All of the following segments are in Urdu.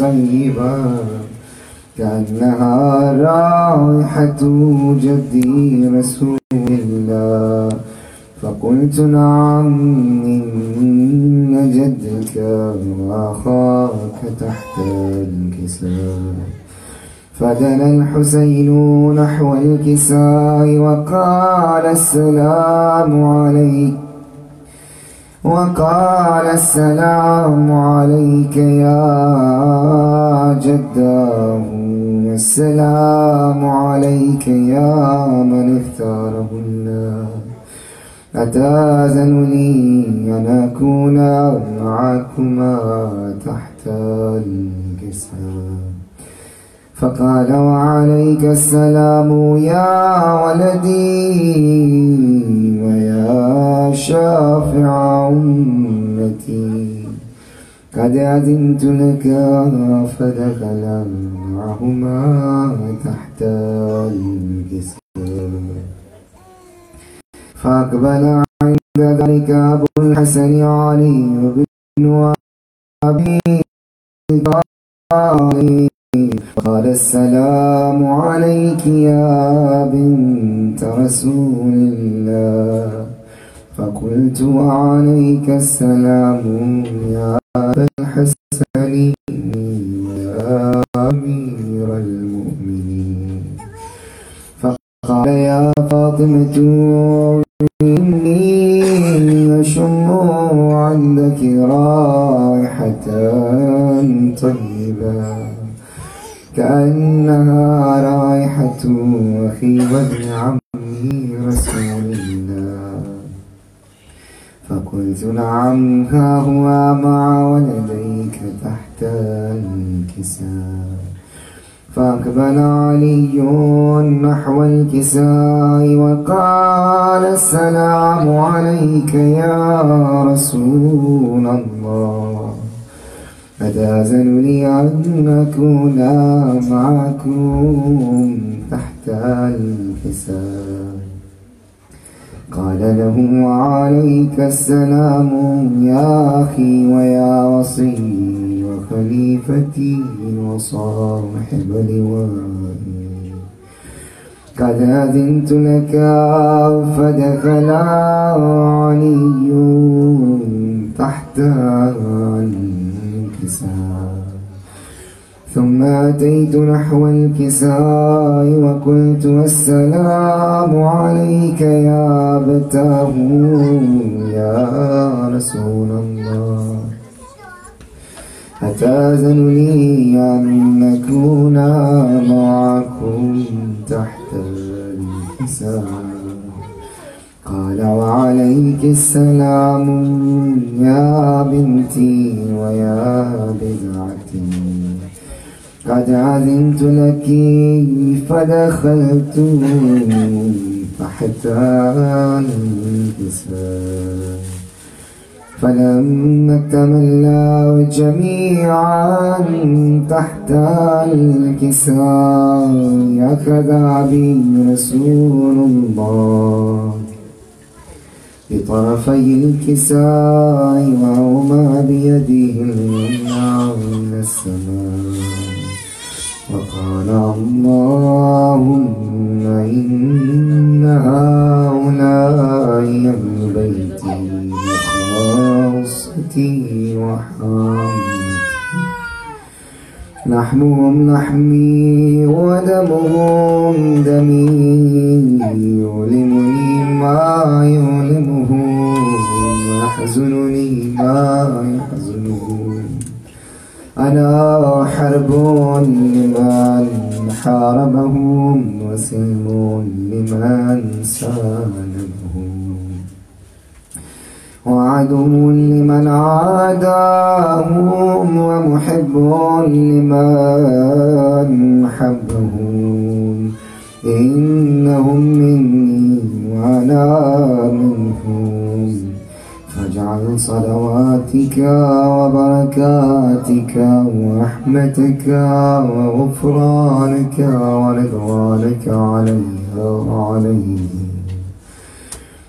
طيبة كأنها رائحة جدي رسول الله فقلت نعم إن جدك وأخاك تحت الكساء فدنا الحسين نحو الكساء وقال السلام عليك. وقال السلام عليك يا جداه، السلام عليك يا من اختاره الله. أتاذن لي أن أكون معكما تحت الكساء فقال وعليك السلام يا ولدي ويا شافع أمتي. قد أذنت لك فدخل معهما تحت الكساء فأقبل عند ذلك أبو الحسن علي بن أبي طالب. قال السلام عليك يا بنت رسول الله فقلت وعليك السلام يا أبا الحسن يا أمير المؤمنين فقال يا فاطمة نعم هو مع ولديك تحت الكساء. فأقبل علي نحو الكساء وقال السلام عليك يا رسول الله. أتأذن لي أن أكون معكم تحت الكساء؟ قال له وعليك السلام يا أخي ويا وصي وخليفتي وصاحب لوائي. قد أذنت لك فدخل علي تحت الكساء ثم أتيت نحو الكساء وقلت السلام عليك يا أبتاه يا رسول الله أتاذن لي أن نكون معكم تحت الكساء قال وعليك السلام يا بنتي ويا بضعتي قد أذنت لك فدخلت تحت الكساء فلما اكتملنا جميعا تحت الكساء أخذ أبي رسول الله. بطرفي الكساء وهما بيده اليمنى إلى السماء. وقال اللهم إن هؤلاء أهل بيتي وخاصتي وحامتي لحمهم لحمي ودمهم دمي يؤلمني ما يؤلمهم ويحزنني ما يحزنهم أنا حرب لمن حاربهم وسلم لمن سالمهم وعدو لمن عاداهم ومحب لمن حبهم. إنهم مني وأنا منهم. فاجعل صلواتك وبركاتك ورحمتك وغفرانك ورضوانك علي وعليهم.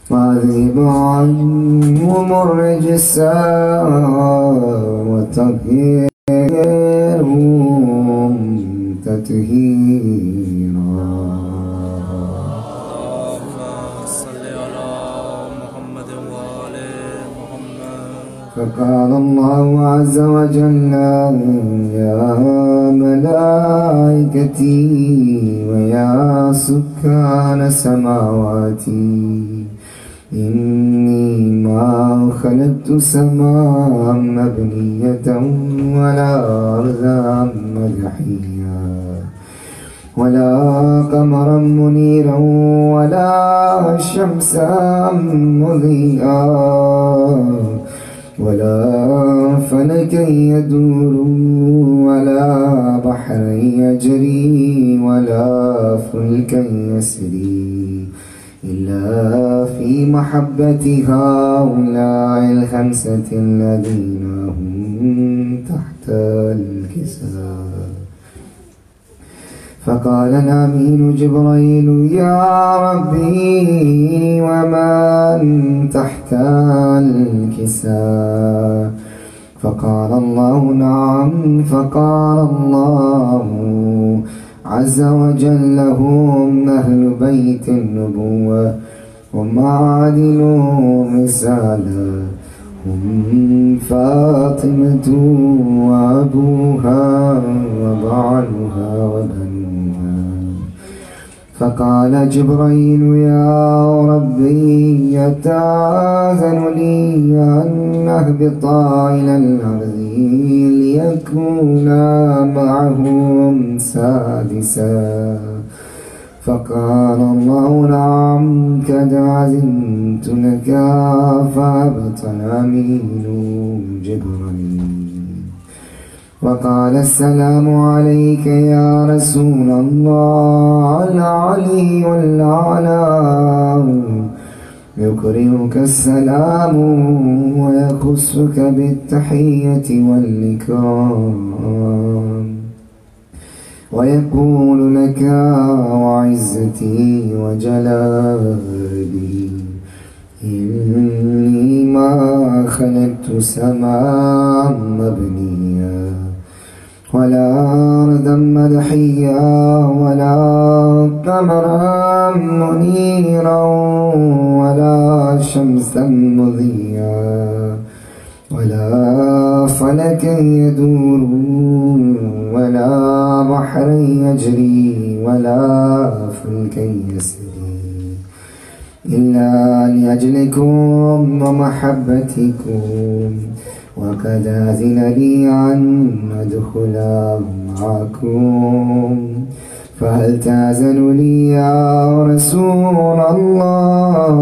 واذهب عنهم الرجس وطهرهم لهم تطهيرا فقال الله عز وجل يا ملائكتي ويا سكان سماواتي إني ما خلقت سماء مبنية ولا أرضا مدحيا ولا قمرا منيرا ولا شمسا مضيئا ولا فلك يدور ولا بحر يجري ولا فلك يسري إلا في محبة هؤلاء الخمسة الذين هم تحت الكسار فقال الأمين جبريل، يا ربي ومن تحت الكساء؟ فقال الله، نعم. فقال الله عز وجل هم أهل بيت النبوة ومعادن رسالة، هم فاطمة وأبوها وبعلها وبنوها فقال جبريل يا ربي يتعاذن لي أن أهبط إلى الأرض ليكون معهم سادسا. فقال الله نعم، قد عزمت لك فهبط الأمين جبريل وقال السلام عليك يا رسول الله العلي الأعلى يقرئك السلام ويخصك بالتحية والإكرام. ويقول لك وعزتي وجلالي، إني ما خلقت سماء مبنيا. ولا أرضا مدحيا ولا قمرا منيرا ولا شمسا مضيا ولا فلكا يدور ولا بحرا يجري ولا فلكا يسري إلا لأجلكم ومحبتكم وقد أذن لي أن أدخل معكم. فهل تأذن لي يا رسول الله؟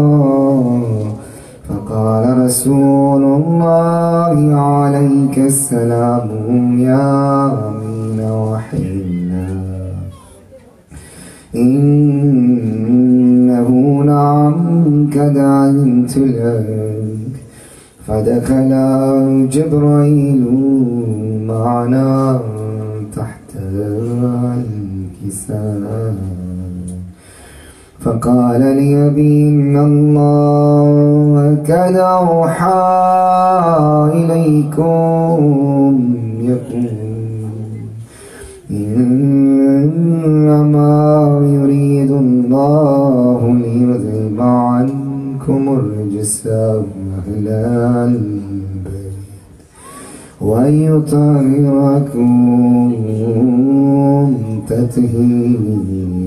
فقال رسول الله، عليك السلام يا أمين وحينا إنه نعم، قد علمت لك فدخل جبريل معنا تحت الكساء. فقال لي بإن الله قد أوحى إليكم يقول إنما يريد الله ليذهب عنكم الرجس أهل البيت ويطهركم تطهيرا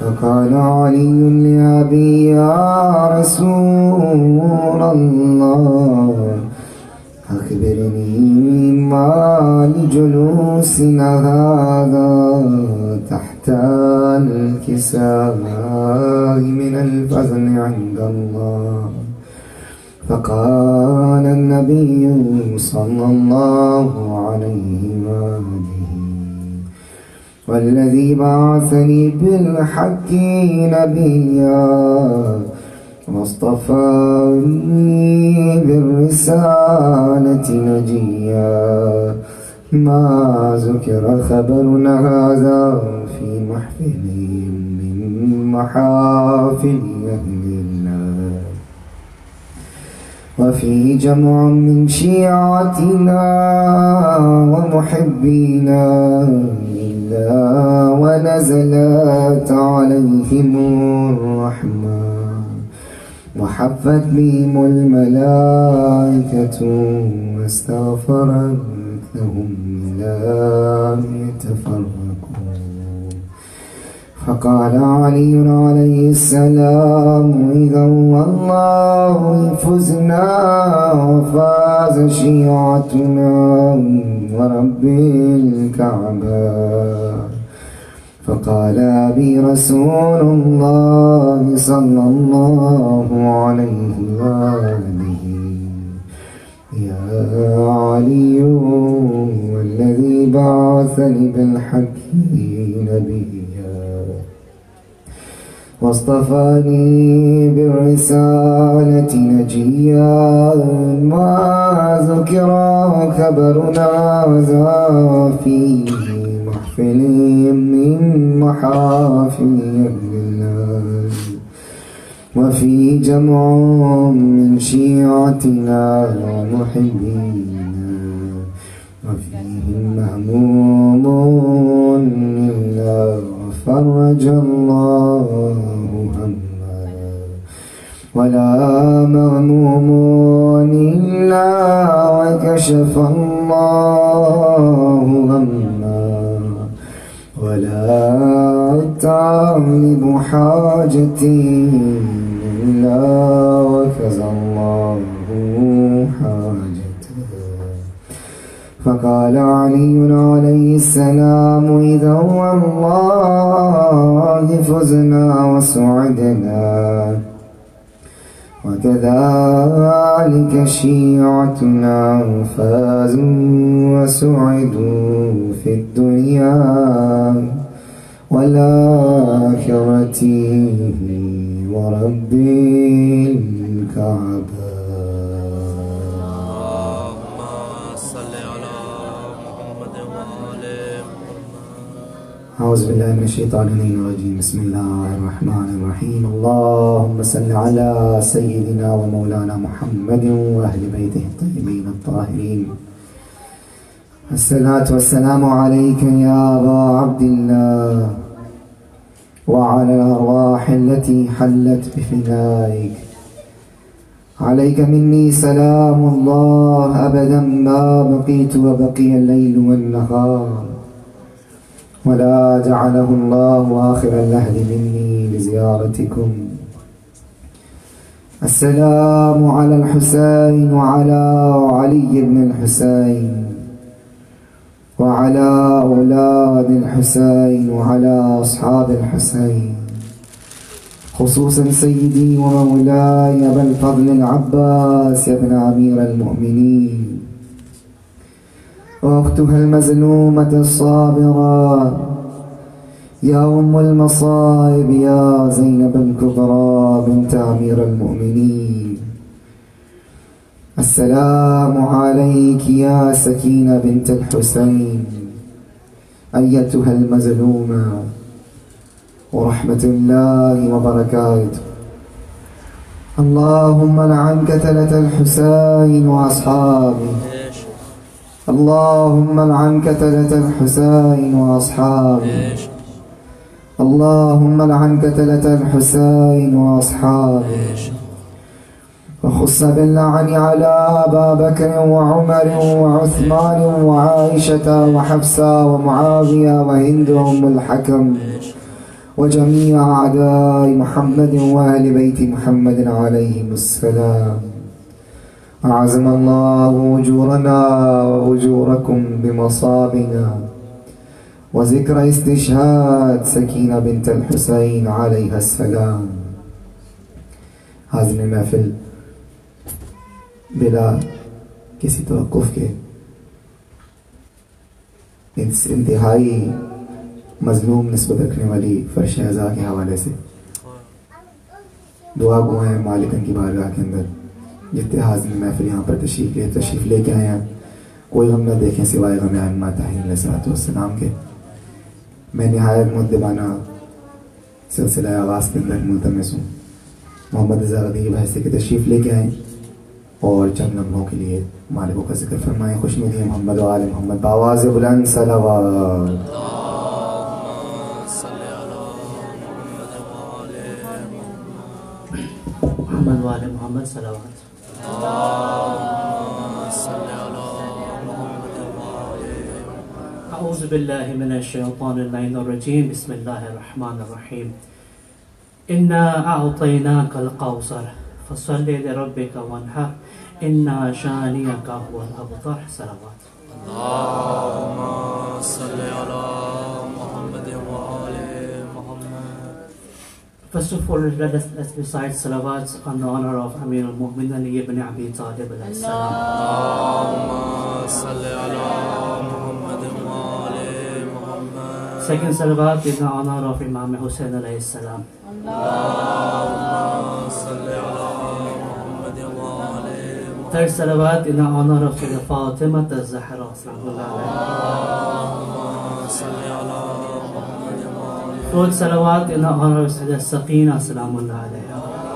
فقال علي لأبي يا رسول الله. أخبرني ما لجلوسنا هذا تحت الكساء من الفضل عند الله. فقال النبي صلى الله عليه وآله والذي بعثني بالحق نبيا واصطفاني بالرسالة نجيا. ما ذكر خبرنا هذا في محفل من محافل أهل الله وفيه جمع من شيعتنا ومحبينا لله ونزلت عليهم الرحمة وحفت بهم الملائكة واستغفرت لهم لم يتفرقوا فقال علي عليه السلام، إذا والله فزنا وفاز شيعتنا ورب الكعبة. فقال أبي رسول الله صلى الله عليه وآله. يا علي والذي بعثني بالحق نبيا. واصطفاني بالرسالة نجيا. ما ذكر خبرنا ذا في محفل من محافل أهل وفي جمع من شيعتنا ومحبينا وفيهم مهموم إلا فرج الله هما ولا مغموم إلا وكشف الله هما ولا تعلم حاجتي إلا وكذا الله حاجته. فقال علي عليه السلام، إذا والله فزنا وسعدنا. وكذلك شيعتنا فازوا وسعدوا في الدنيا والآخرة. ورب الكعبة. محمد أعوذ بالله من الشيطان الرجيم. بسم الله الرحمن الرحيم. اللهم صل على سيدنا ومولانا محمد وأهل بيته الطيبين الطاهرين. الصلاة والسلام عليك يا أبا عبد الله وعلى الأرواح التي حلت بفنائك عليك مني سلام الله أبدا ما بقيت وبقي الليل والنهار. ولا جعله الله آخر اللهد مني لزيارتكم السلام على الحسين وعلى علي بن الحسين وعلى أولاد الحسين وعلى أصحاب الحسين. خصوصا سيدي ومولاي أبا الفضل العباس يا ابن أمير المؤمنين. وأختها المزلومة الصابرة. يا أم المصائب، يا زينب الكبرى بنت أمير المؤمنين. السلام عليك يا سكينة بنت الحسين. أيتها المزلومة ورحمة الله وبركاته. اللهم لعن كتلة الحسين وأصحابه. اللهم لعن كتلة الحسين وأصحابه. اللهم لعن كتلة الحسين وأصحابه. وخص باللعن على أبا بكر وعمر وعثمان وعائشة وحفصة ومعاوية وهند أم الحكم وجميع أعداء محمد وأهل بيت محمد عليهم السلام. أعزم الله أجورنا وأجوركم بمصابنا. وذكر استشهاد سكينة بنت الحسين عليها السلام. حاضر محفل بلا کسی توقف کے اس انتہائی مظلوم نسبت رکھنے والی فرش اعضاء کے حوالے سے دعا گو ہیں مالکن کی بارگاہ کے اندر. جتنے حاضر محفل یہاں پر تشریف لے تشریف لے کے آئے ہیں۔ کوئی غم نہ دیکھیں سوائے غم ائمہ طاہرین علیہ الصلوۃ والسلام کے۔ میں نہایت مدبانہ سلسلہ آغاز کے اندر ملتمس ہوں۔ محمد رضا ردی بھائی سے کہ تشریف لے کے آئیں اور چند لمحوں کے لیے مالکوں کا ذکر فرمائیں۔ خوش ندی محمد و آل محمد۔ باواز بلند صلوات۔ محمد وآل محمد محمد صلوات۔ اللهم صل من الشيطان اللعين الرجيم. بسم الله الرحمن الرحيم. إنا أعطيناك القوصر، فصل لربك وانحر. إنا شانيك هو الأبطر. صلوات. اللهم صل على First of all, let us, let's recite salawats on the honor of Amir al-Mu'min Ali ibn Abi Talib alayhi salam. اللهم صل على محمد وآل محمد Second salawat is the honor of Imam Hussein alayhi salam. اللهم صل على محمد وآل محمد Third salawat in the honor of Sayyida Fatima al-Zahra صل على محمد وآل Fourth salawat in the honor of Sayyida Saqina sallallahu alayha.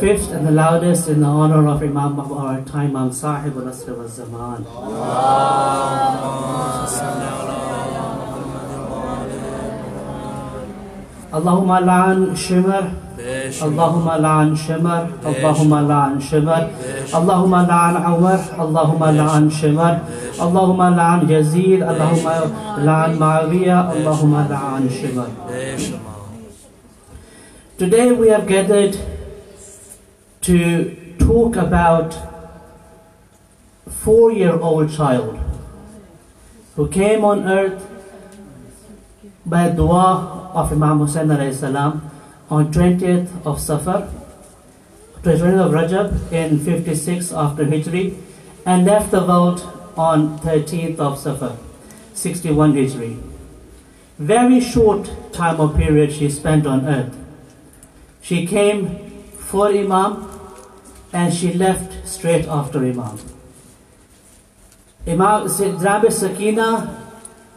Fifth and the loudest in the honor of Imam of our time, Imam Sahib al-Asr wal-Zaman. اللہم لعن شمر اللہم لعن شمر اللہم لعن شمر اللہم لعن عمر اللہم لعن شمر اللہم لعن جزیر اللہم لعن معاویہ اللہم لعن شمر Today we are gathered to talk about four-year-old child who came on earth by dua of Imam Hussein alayhi salam on 20th of Safar, 20th of Rajab in 56 after Hijri and left the world on 13th of Safar, 61 Hijri. Very short time or period she spent on earth. She came for Imam and she left straight after Imam. Imam Janabi Sakina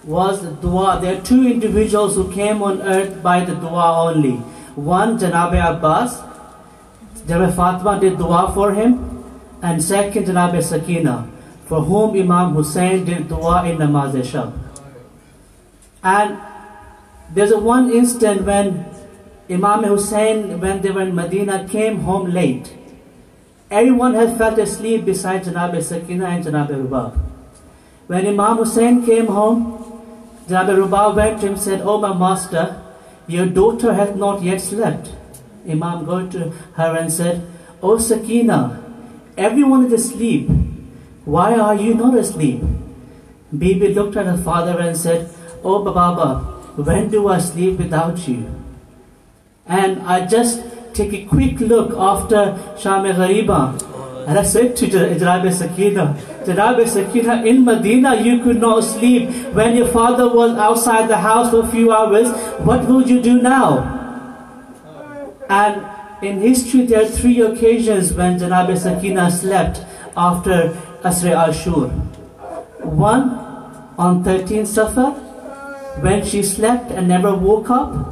was the dua. There are two individuals who came on earth by the dua only. One, Janabi Abbas, Janabi Fatima did dua for him, and second, Janabi Sakina, for whom Imam Hussein did dua in Namaz Shab. And there's a one instant when Imam Hussein, when they were in Medina, came home late. Everyone had felt asleep besides Janab Sakina and Janab Rubab. When Imam Hussein came home, Janab Rubab went to him and said, Oh my master, your daughter hath not yet slept. Imam go to her and said, Oh Sakina, everyone is asleep. Why are you not asleep? Bibi looked at her father and said, Oh Baba, when do I sleep without you? And I just take a quick look after Sham Ghariba. And I said to Janab Sakina, Janab Sakina, in Medina you could not sleep. When your father was outside the house for a few hours, what would you do now? And in history there are three occasions when Janab Sakina slept after Asr al-Shur. One on 13th Safar, when she slept and never woke up.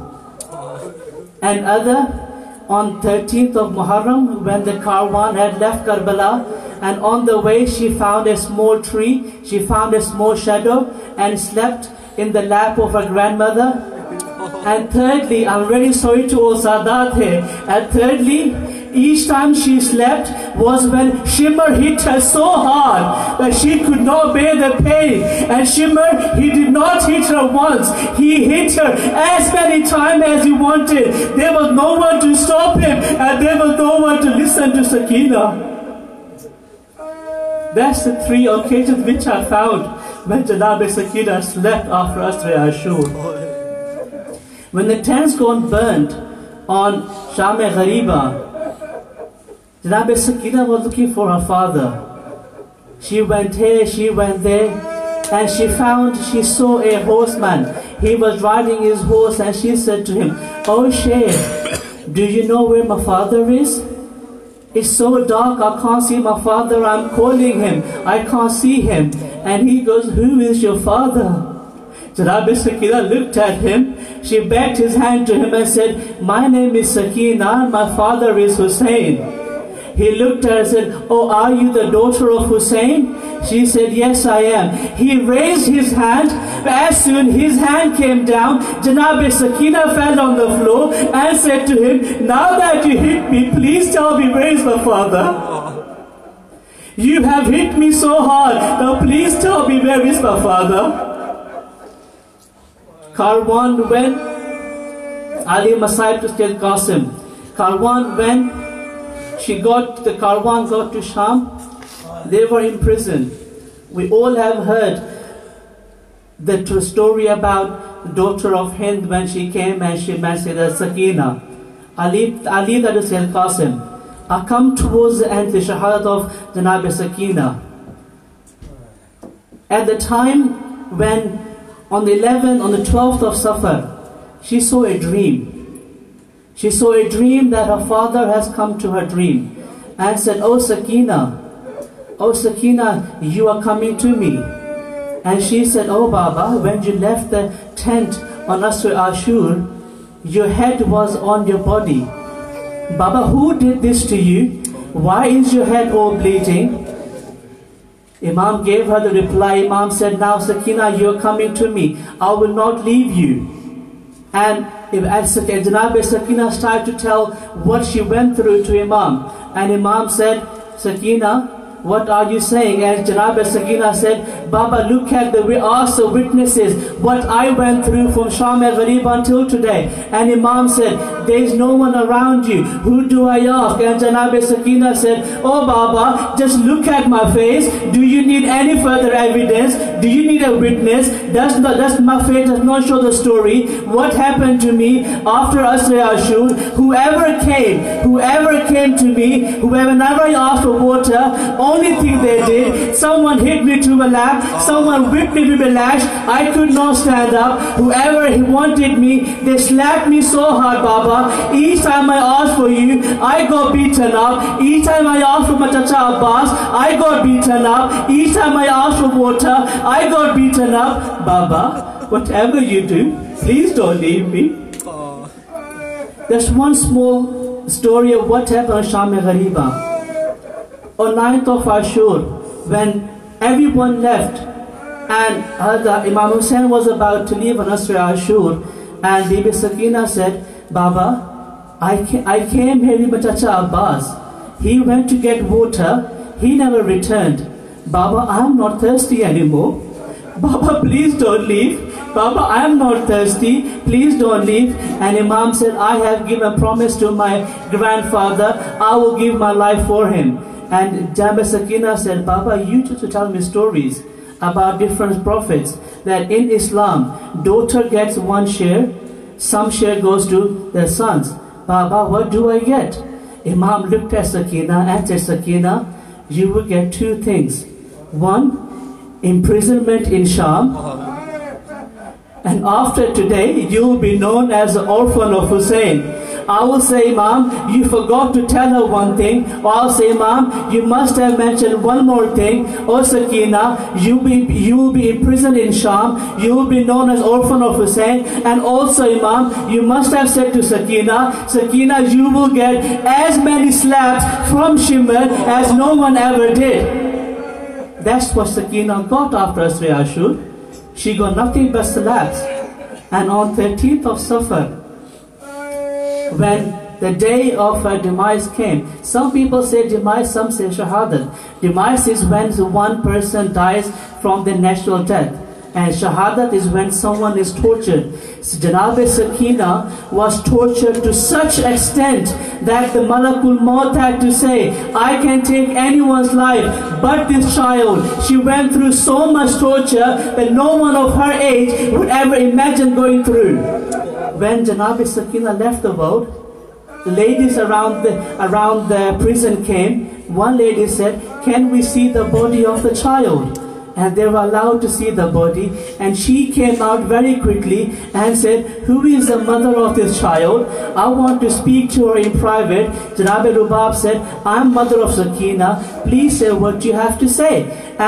And other on 13th of Muharram when the Karwan had left Karbala and on the way she found a small tree, she found a small shadow and slept in the lap of her grandmother. And thirdly, I'm very sorry to all Sadat here. And thirdly, each time she slept was when Shimmer hit her so hard that she could not bear the pain. And Shimmer, he did not hit her once. He hit her as many times as he wanted. There was no one to stop him and there was no one to listen to Sakina. That's the three occasions which I found when Janab Sakina slept after Asra Ashur. When the tents got burnt on Sham Ghariba, Janab Sakina was looking for her father. She went here, she went there, and she found, she saw a horseman. He was riding his horse, and she said to him, Oh Shaykh, do you know where my father is? It's so dark, I can't see my father. I'm calling him, I can't see him. And he goes, Who is your father? Janab Sakina looked at him. She begged his hand to him and said, My name is Sakina, my father is Hussein. He looked at her and said, Oh, are you the daughter of Hussein? She said, Yes, I am. He raised his hand. As soon his hand came down, Janab Sakina fell on the floor and said to him, Now that you hit me, please tell me where is my father? You have hit me so hard. Now please tell me where is my father? Karwan went. Ali Masaib to tell Qasim. Karwan went. She got the Karwan got to Sham. They were in prison. We all have heard the true story about the daughter of Hind when she came and she met Sayyidah Sakina. Ali, Ali that is Sayyid Qasim. I come towards the end, the shahadat of Janab Sakina. At the time when, on the 11th, on the 12th of Safar, she saw a dream. She saw a dream that her father has come to her dream and said, Oh Sakina, Oh Sakina, you are coming to me. And she said, Oh Baba, when you left the tent on Asr Ashur, your head was on your body. Baba, who did this to you? Why is your head all bleeding? Imam gave her the reply. Imam said, Now Sakina, you're coming to me. I will not leave you. And if- Janab Sakina started to tell what she went through to Imam. And Imam said, Sakina, what are you saying? And Janab Sakina said, Baba, look at the, we asked the witnesses what I went through from Sham al Gharib until today. And Imam said, there is no one around you. Who do I ask? And Janab Sakina said, Oh Baba, just look at my face. Do you need any further evidence? Do you need a witness? Does, not, does my face does not show the story? What happened to me after Asr Ashur? Whoever came, whoever came to me, whoever never I asked for water, only thing they did, someone hit me to my lap, someone whipped me with a lash, I could not stand up. Whoever he wanted me, they slapped me so hard, Baba. Each time I asked for you, I got beaten up. Each time I asked for my Chacha Abbas, I got beaten up. Each time I asked for water, I got beaten up. Baba, whatever you do, please don't leave me. There's one small story of what happened on Sham Ghariba. On 9th of Ashur, when everyone left and Hazrat Imam Hussain was about to leave on Asr Ashur, and Bibi Sakina said, Baba, I, ca- I came here with Chacha Abbas. He went to get water, he never returned. Baba, I'm not thirsty anymore. Baba, please don't leave. Baba, I am not thirsty. Please don't leave. And Imam said, I have given a promise to my grandfather. I will give my life for him. And Jabba Sakina said, Baba, you used to tell me stories about different prophets. That in Islam, daughter gets one share, some share goes to their sons. Baba, what do I get? Imam looked at Sakina and said, Sakina, you will get two things. One, imprisonment in Sham. And after today, you will be known as the orphan of Hussein. I will say, Imam, you forgot to tell her one thing. Or I'll say, Imam, you must have mentioned one more thing. Or Sakina, you, be, you will be imprisoned in Sham. You will be known as orphan of Hussein. And also, Imam, you must have said to Sakina, Sakina, you will get as many slaps from Shimmer as no one ever did. That's what Sakina got after Asri Ashur. She got nothing but slaps. And on 13th of Safar, when the day of her demise came, some people say demise, some say shahadat. Demise is when one person dies from the natural death. And shahadat is when someone is tortured. So Janab Sakina was tortured to such extent that the Malakul Maut had to say, I can take anyone's life but this child. She went through so much torture that no one of her age would ever imagine going through. When Janab Sakina left the world, ladies around the around the prison came. One lady said, "Can we see the body of the child?" And they were allowed to see the body. And she came out very quickly and said, "Who is the mother of this child? I want to speak to her in private." Janab Rubab said, "I'm mother of Sakina. Please say what you have to say."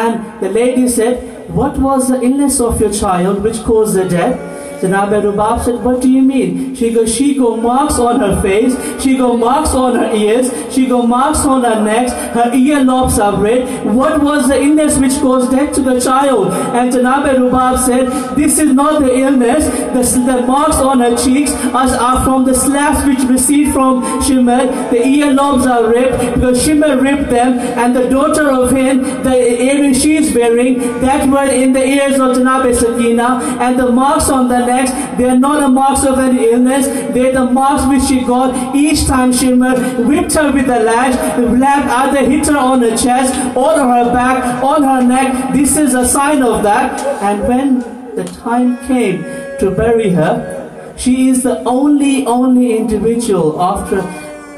And the lady said, What was the illness of your child which caused the death? Janab Rubab said, What do you mean? She goes, She got marks on her face, she got marks on her ears, she got marks on her neck, her earlobes are red. What was the illness which caused death to the child? And Janab Rubab said, This is not the illness, the, the marks on her cheeks are, are from the slaps which receive from Shimmer. The earlobes are ripped because Shimmer ripped them, and the daughter of him, the earring she is wearing, that were in the ears of Janab Sakina, and the marks on the neck, they are not the marks of any illness, they are the marks which she got each time Shimmer whipped her with the lash, the lamp either hit her on her chest, on her back, on her neck. This is a sign of that. And when the time came to bury her, she is the only, only individual after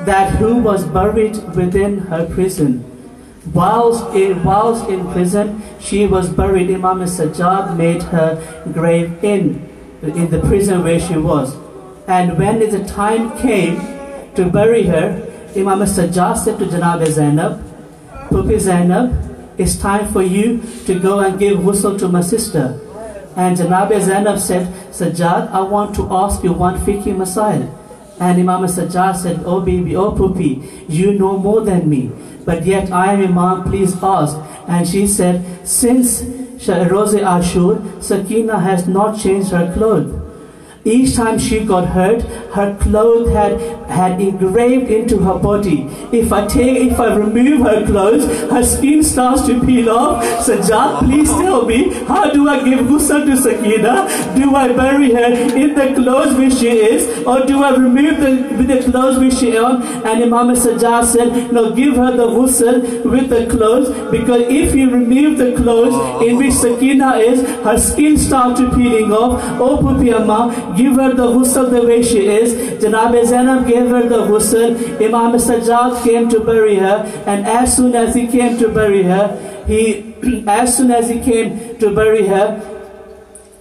that who was buried within her prison. Whilst in, whilst in prison, she was buried. Imam Sajjad made her grave in, in the prison where she was. And when the time came to bury her, Imam Sajjad said to Janab Zainab, Pupi Zainab, it's time for you to go and give ghusl to my sister. And Janab Zainab said, Sajjad, I want to ask you one fiqh masail. And Imam Sajjad said, Oh baby, oh Pupi, you know more than me. But yet I am Imam, please ask. And she said, Since Rose Ashur, Sakina has not changed her clothes. Each time she got hurt, her clothes had, had engraved into her body. If I take, if I remove her clothes, her skin starts to peel off. Sajjad, please tell me, how do I give ghusl to Sakina? Do I bury her in the clothes which she is, or do I remove the, with the clothes which she on? And Imam Sajjad said, no, give her the ghusl with the clothes, because if you remove the clothes in which Sakina is, her skin starts to peeling off. Oh, Pupi Amma, give her the ghusl the way she is. Janab Zainab gave her the ghusl. Imam Sajjad came to bury her, and as soon as he came to bury her, he, as soon as he came to bury her,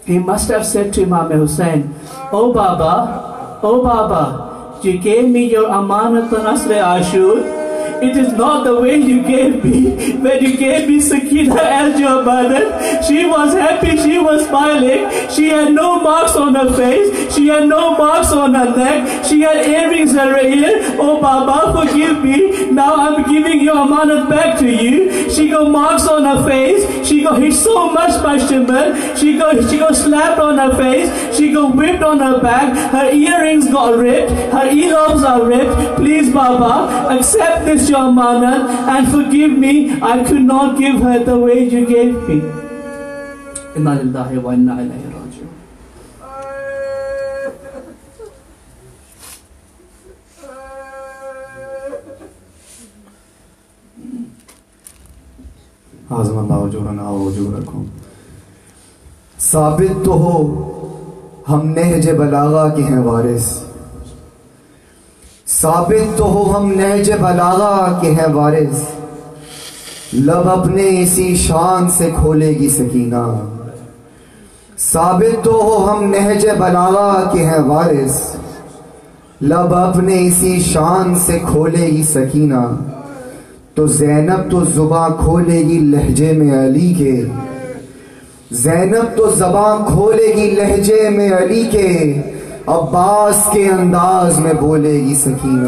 he must have said to Imam Hussein, Oh Baba, oh Baba, you gave me your amanat Nasre Ashur. It is not the way you gave me. When you gave me Sakina as your mother, she was happy, she was smiling. She had no marks on her face, she had no marks on her neck, she had earrings in her ear. Oh Baba, forgive me. Now I'm giving your amanat back to you. She got marks on her face, she got hit so much by Shimon, she got she got slapped on her face, she got whipped on her back, her earrings got ripped, her earlobes are ripped. Please, Baba, accept this your amanat and forgive me. I could not give her the way you gave me. Inna lillahi wa inna ilayhi raji'un. اعظم اللہ اجورنا و اجورکم ثابت تو ہو ہم نہج بلاغا کے ہیں وارث ثابت تو ہو ہم نہج بلاغا کے ہیں وارث۔ لب اپنے اسی شان سے کھولے گی سکینہ۔ ثابت تو ہو ہم نہج بلاغا کے ہیں وارث۔ لب اپنے اسی شان سے کھولے گی سکینہ۔ تو زینب تو زباں کھولے گی لہجے میں علی کے۔ زینب تو زباں کھولے گی لہجے میں علی کے۔ عباس کے انداز میں بولے گی سکینہ۔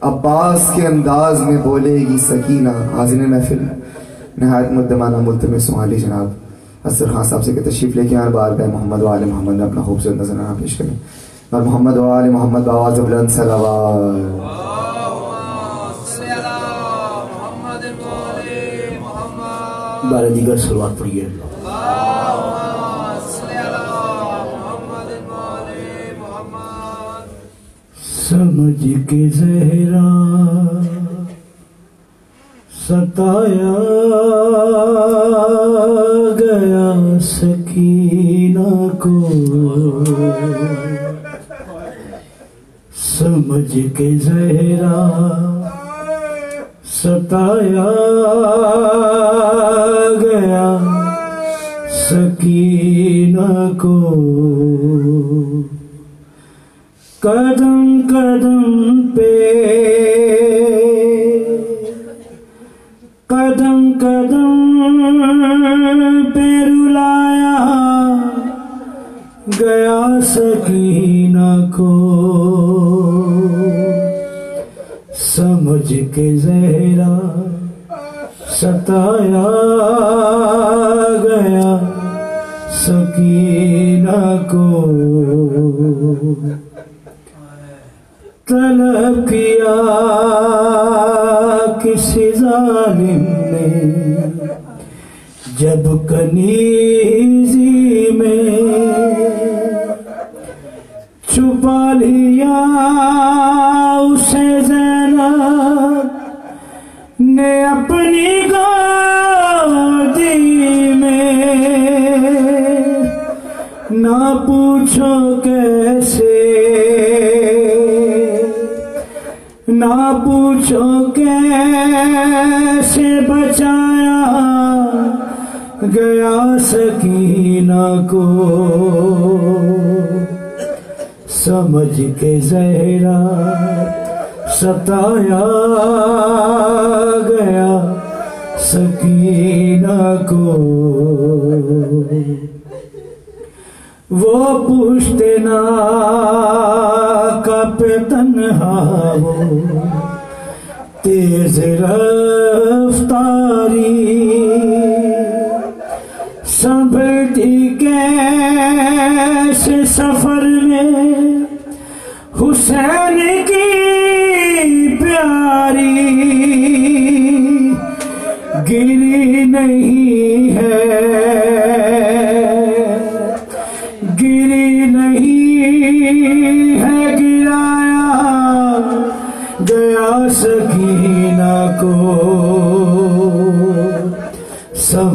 عباس کے انداز میں بولے گی سکینہ۔ حاضر محفل۔ نہایت مدمانہ ملتمس سمالی جناب۔ اصر خان صاحب سے کہ تشریف لے کے آئے بار بے محمد و آل محمد نے اپنا خوبصورت نظرانہ پیش کریں۔ اور محمد و آل محمد باواز بلند صلوات۔ بارہ دیگر سلوات پڑھیے۔ سمجھ کے زہرا ستایا گیا سکینہ کو سمجھ کے زہرا ستایا گیا سکینہ کو بج کے زہرہ ستایا گیا، سکینہ کو۔ وہ پوچھتے نا کپ تنہا وہ تیز رفتاری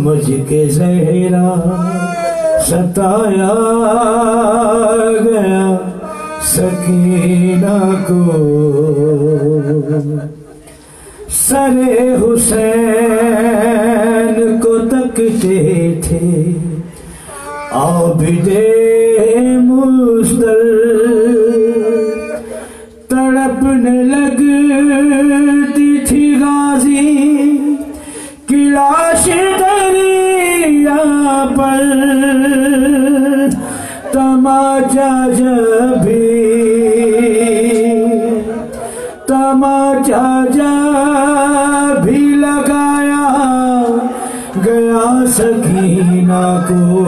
مجھ کے زہرہ ستایا گیا سکینہ کو۔ سر حسین کو تکتے تھے آبدے پر تماچا جبھی تماچا جبھی لگایا گیا سکینہ کو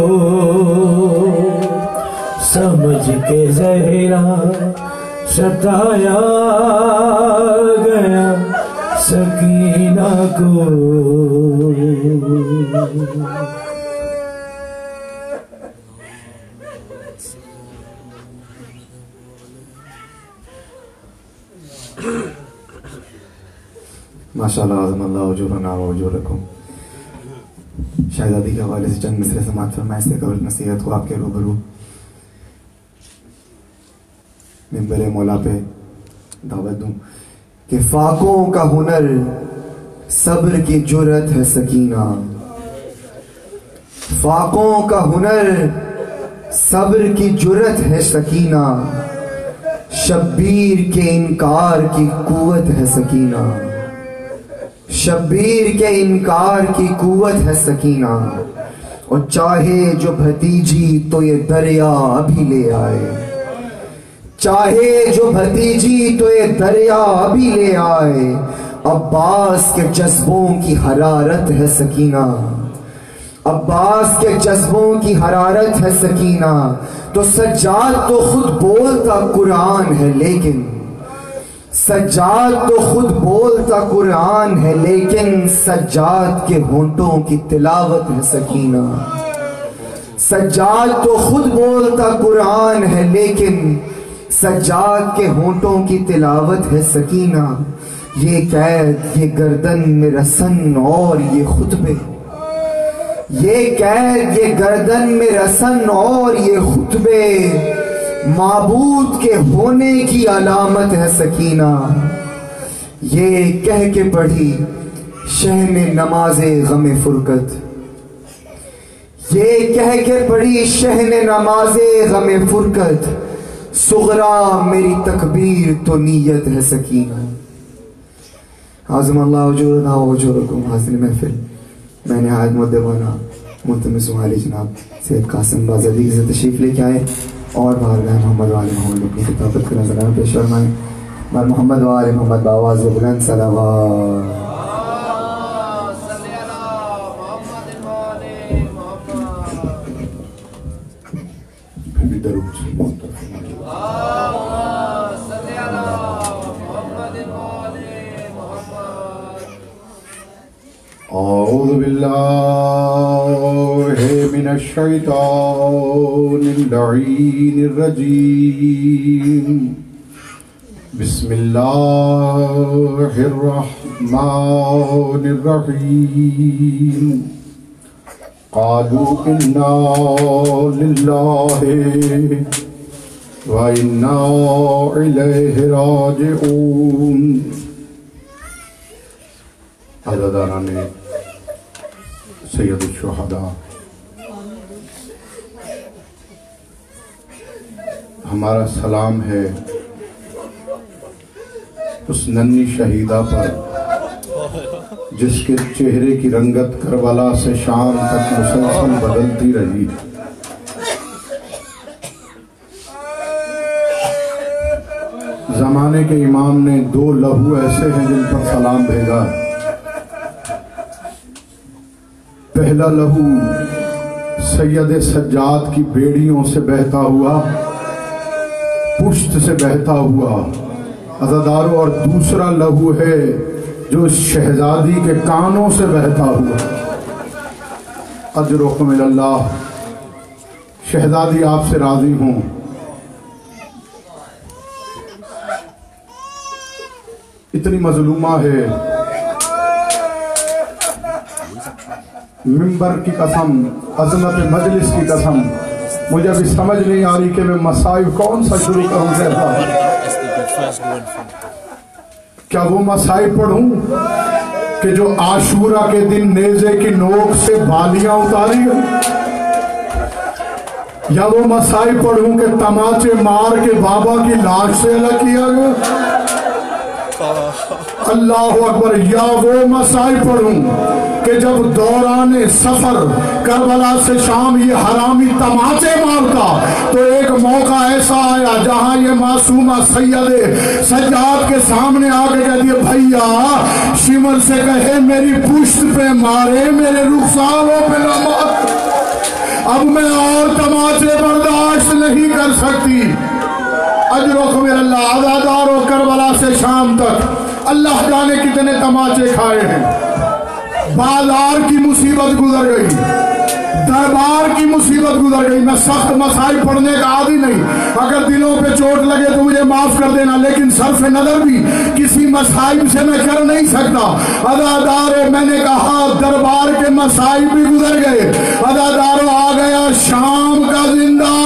سمجھ کے زہرہ ستایا گیا سکینہ کو ماشاء اللہ عظم اللہ وجور و وجور رکھوں شہزادی کے حوالے سے چند مصر سماعت فرمائے سے قبل نصیحت کو آپ کے روبرو ممبر مولا پہ دعوت دوں کہ فاقوں کا ہنر صبر کی جرت ہے سکینہ۔ فاقوں کا ہنر صبر کی جرت ہے سکینہ۔ شبیر کے انکار کی قوت ہے سکینہ۔ شبیر کے انکار کی قوت ہے سکینہ۔ اور چاہے جو بھتیجی تو یہ دریا ابھی لے آئے۔ چاہے جو بھتیجی تو یہ دریا ابھی لے آئے۔ عباس کے جذبوں کی حرارت ہے سکینہ۔ عباس کے جذبوں کی حرارت ہے سکینہ۔ تو سجاد تو خود بولتا قرآن ہے، لیکن سجاد تو خود بولتا قرآن ہے، لیکن سجاد کے ہونٹوں کی تلاوت ہے سکینہ۔ سجاد تو خود بولتا قرآن ہے، لیکن سجاد کے ہونٹوں کی تلاوت ہے سکینہ۔ یہ قید، یہ گردن میں رسن اور یہ خطبے۔ یہ قید، یہ گردن میں رسن اور یہ خطبے۔ معبود کے ہونے کی علامت ہے سکینہ۔ یہ کہہ کے پڑھی شہن نماز غم فرقت۔ یہ کہہ کے پڑھی شہن نماز غم فرقت۔ سغرا میری تکبیر تو نیت ہے سکینہ۔ عظم اللہ عجورنا عجورکم حاصل محفل۔ میں نے آیت مدبانہ ملتمس علی جناب سید قاسم بازلی سے تشریف لے کے آئے۔ اور بارگاہ محمد وال محمد اپنی خطابت کا نظرانہ پیش فرمائیں۔ بار محمد وال محمد باواز بلند صلوات۔ درود سے محترم الشيطان اللعين الرجيم. بسم الله الرحمن الرحيم. قالوا إنا لله وإنا إليه راجعون. عزاداران سید الشہداء ہمارا سلام ہے اس ننی شہیدہ پر، جس کے چہرے کی رنگت کربلا سے شام تک مسلسل بدلتی رہی۔ زمانے کے امام نے دو لہو ایسے ہیں جن پر سلام بھیجا۔ پہلا لہو سید سجاد کی بیڑیوں سے بہتا ہوا پشت سے بہتا ہوا۔ عزاداروں اور دوسرا لہو ہے جو اس شہزادی کے کانوں سے بہتا ہوا۔ اجرکم اللہ شہزادی آپ سے راضی ہوں۔ اتنی مظلومہ ہے۔ ممبر کی قسم، عظمت مجلس کی قسم۔ مجھے ابھی سمجھ نہیں آ رہی کہ میں مسائب کون سا شروع کروں کیسا کیا وہ مسائب پڑھوں کہ جو عاشورہ کے دن نیزے کی نوک سے بالیاں اتاری یا وہ مسائب پڑھوں کہ تماچے مار کے بابا کی لاش سے الگ کیا گیا؟ اللہ اکبر، یا وہ مسائل پڑھوں کہ جب دوران سفر کربلا سے شام یہ حرامی تماچے مارتا تو ایک موقع ایسا آیا جہاں یہ معصومہ سید سجاد کے سامنے آگے کہہ دیا بھئیا شمر سے کہے، میری پشت پہ مارے، میرے رخساروں پہ نہ مار۔ اب میں اور تماچے برداشت نہیں کر سکتی۔ اجرک میرے اللہ آزادار و کربلا سے شام تک اللہ جانے کتنے تماچے کھائے ہیں۔ بازار کی مصیبت گزر گئی۔ دربار کی مصیبت گزر گئی۔ میں سخت مسائل پڑھنے کا عادی نہیں۔ اگر دلوں پہ چوٹ لگے تو مجھے معاف کر دینا، لیکن صرف نظر بھی کسی مسائل سے میں کر نہیں سکتا۔ ادادار میں نے کہا، دربار کے مسائل بھی گزر گئے۔ ادادار آ گیا، شام کا زندان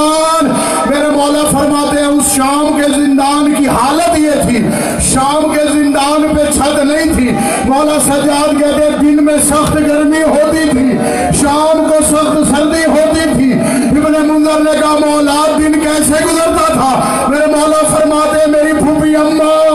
میرے مولا فرماتے ہیں، اس شام کے زندان کی حالت یہ تھی۔ شام کے زندان پہ چھت نہیں تھی۔ مولا سجاد کہتے دن میں سخت گرمی ہوتی تھی۔ شام کو سخت سردی ہوتی تھی۔ ابن منظر نے کہا، مولا، دن کیسے گزرتا تھا؟ میرے مولا فرماتے میری پھوپھی اماں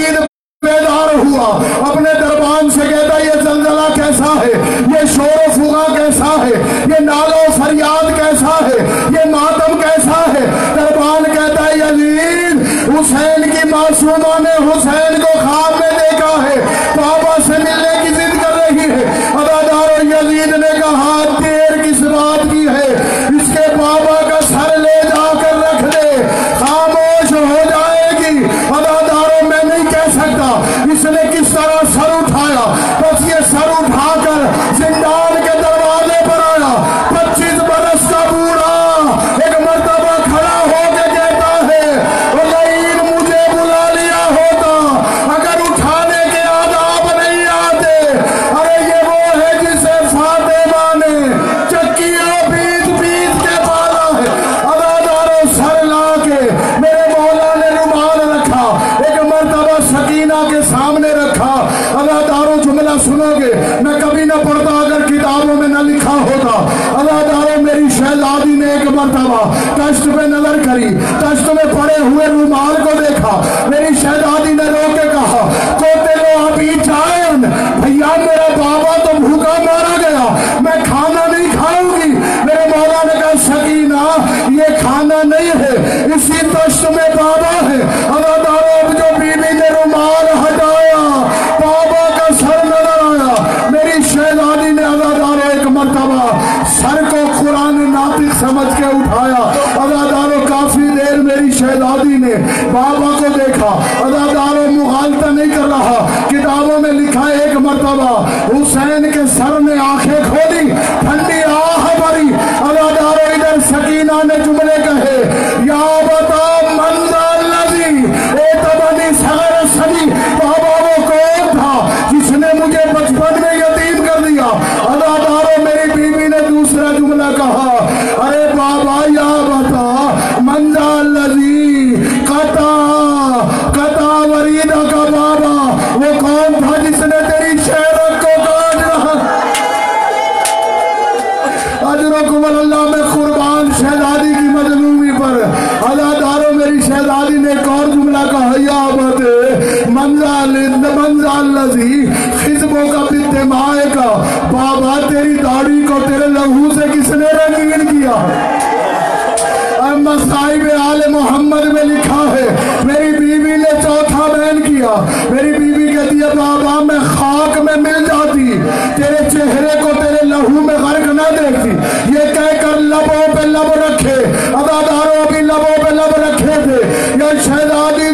حرامی بیدار ہوا۔ اپنے دربان سے کہتا یہ زلزلہ کیسا ہے؟ یہ شور و فغا کیسا ہے؟ یہ نال و فریاد کیسا ہے؟ یہ ماتم کیسا ہے؟ دربان کہتا ہے، یزید، حسین کی معصومہ نے حسین کو خواب میں دیکھا ہے۔ بابا سے ملنے کی ضد کر رہی ہے۔ ادادار و یزید نے کہا دیر کس بات کی ہے؟ اس کے بابا یہ کھانا نہیں ہے، اسی تشت میں بابا ہے۔ اللہ اب جو بیوی نے رومال ہٹایا، بابا کا سر نظر آیا۔ میری شہزادی نے اللہ ایک مرتبہ سر کو قرآن ناطق سمجھ کے اٹھایا۔ اللہ کافی دیر میری شہزادی نے بابا کو دیکھا۔ اللہ مغالطہ نہیں کر رہا۔ کتابوں میں لکھا ایک مرتبہ حسین کے سر نے آنکھیں کھولی ٹھنڈی آہ بری سکینہ نے جملے کہے یا بتا کو تیرے لہو سے کس نے رنگین کیا؟ مصائب آل محمد میں لکھا ہے، میری بیوی نے چوتھا بین کیا۔ میری بیوی کہتی ہے، بابا میں خاک میں مل جاتی، تیرے چہرے کو تیرے لہو میں غرق نہ دیکھتی۔ یہ کہہ کر لبوں پہ لب رکھے۔ اداداروں ابھی لبوں پہ لب رکھے تھے۔ یہ شہزادی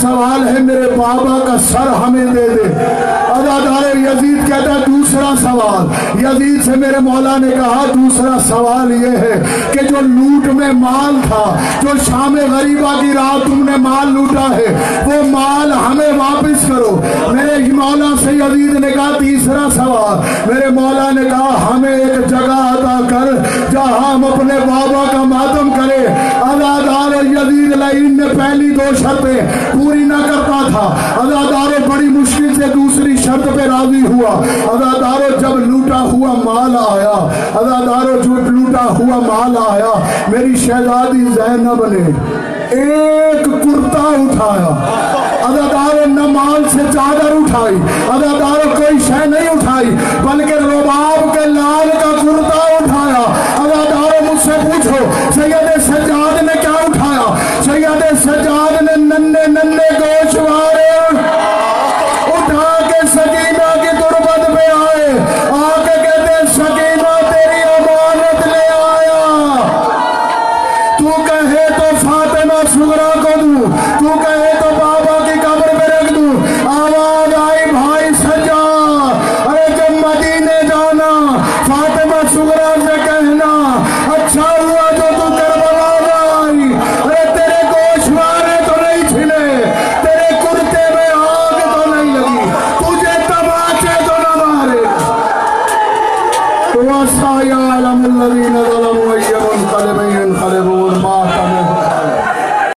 سوال ہے، میرے بابا کا سر ہمیں دے دے۔ ادادار یزید کہتا ہے، دوسرا سوال۔ یزید سے میرے مولا نے کہا، دوسرا سوال یہ ہے کہ جو لوٹ میں مال تھا، جو شام غریبہ کی رات تم نے مال لوٹا ہے، وہ مال ہمیں واپس کرو۔ میرے مولا سے یزید نے کہا، تیسرا سوال۔ میرے مولا نے کہا، ہمیں ایک جگہ عطا کر، جہاں ہم اپنے بابا کا ماتم کرے ادادار یزید نے پہلی دو شرطیں پوری نہ کرتا تھا۔ ادادار بڑی مشکل سے دوسری شرط پہ راضی ہوا۔ ادادارو جب لوٹا ہوا مال آیا۔ ادادارو جو لوٹا ہوا مال آیا، میری شہزادی زینب نے ایک کرتا اٹھایا۔ ادادارو نہ مال سے چادر اٹھائی۔ ادادارو کوئی شے نہیں اٹھائی، بلکہ رباب کے لال کا کرتا سجاد نے ننے ننے گوشوار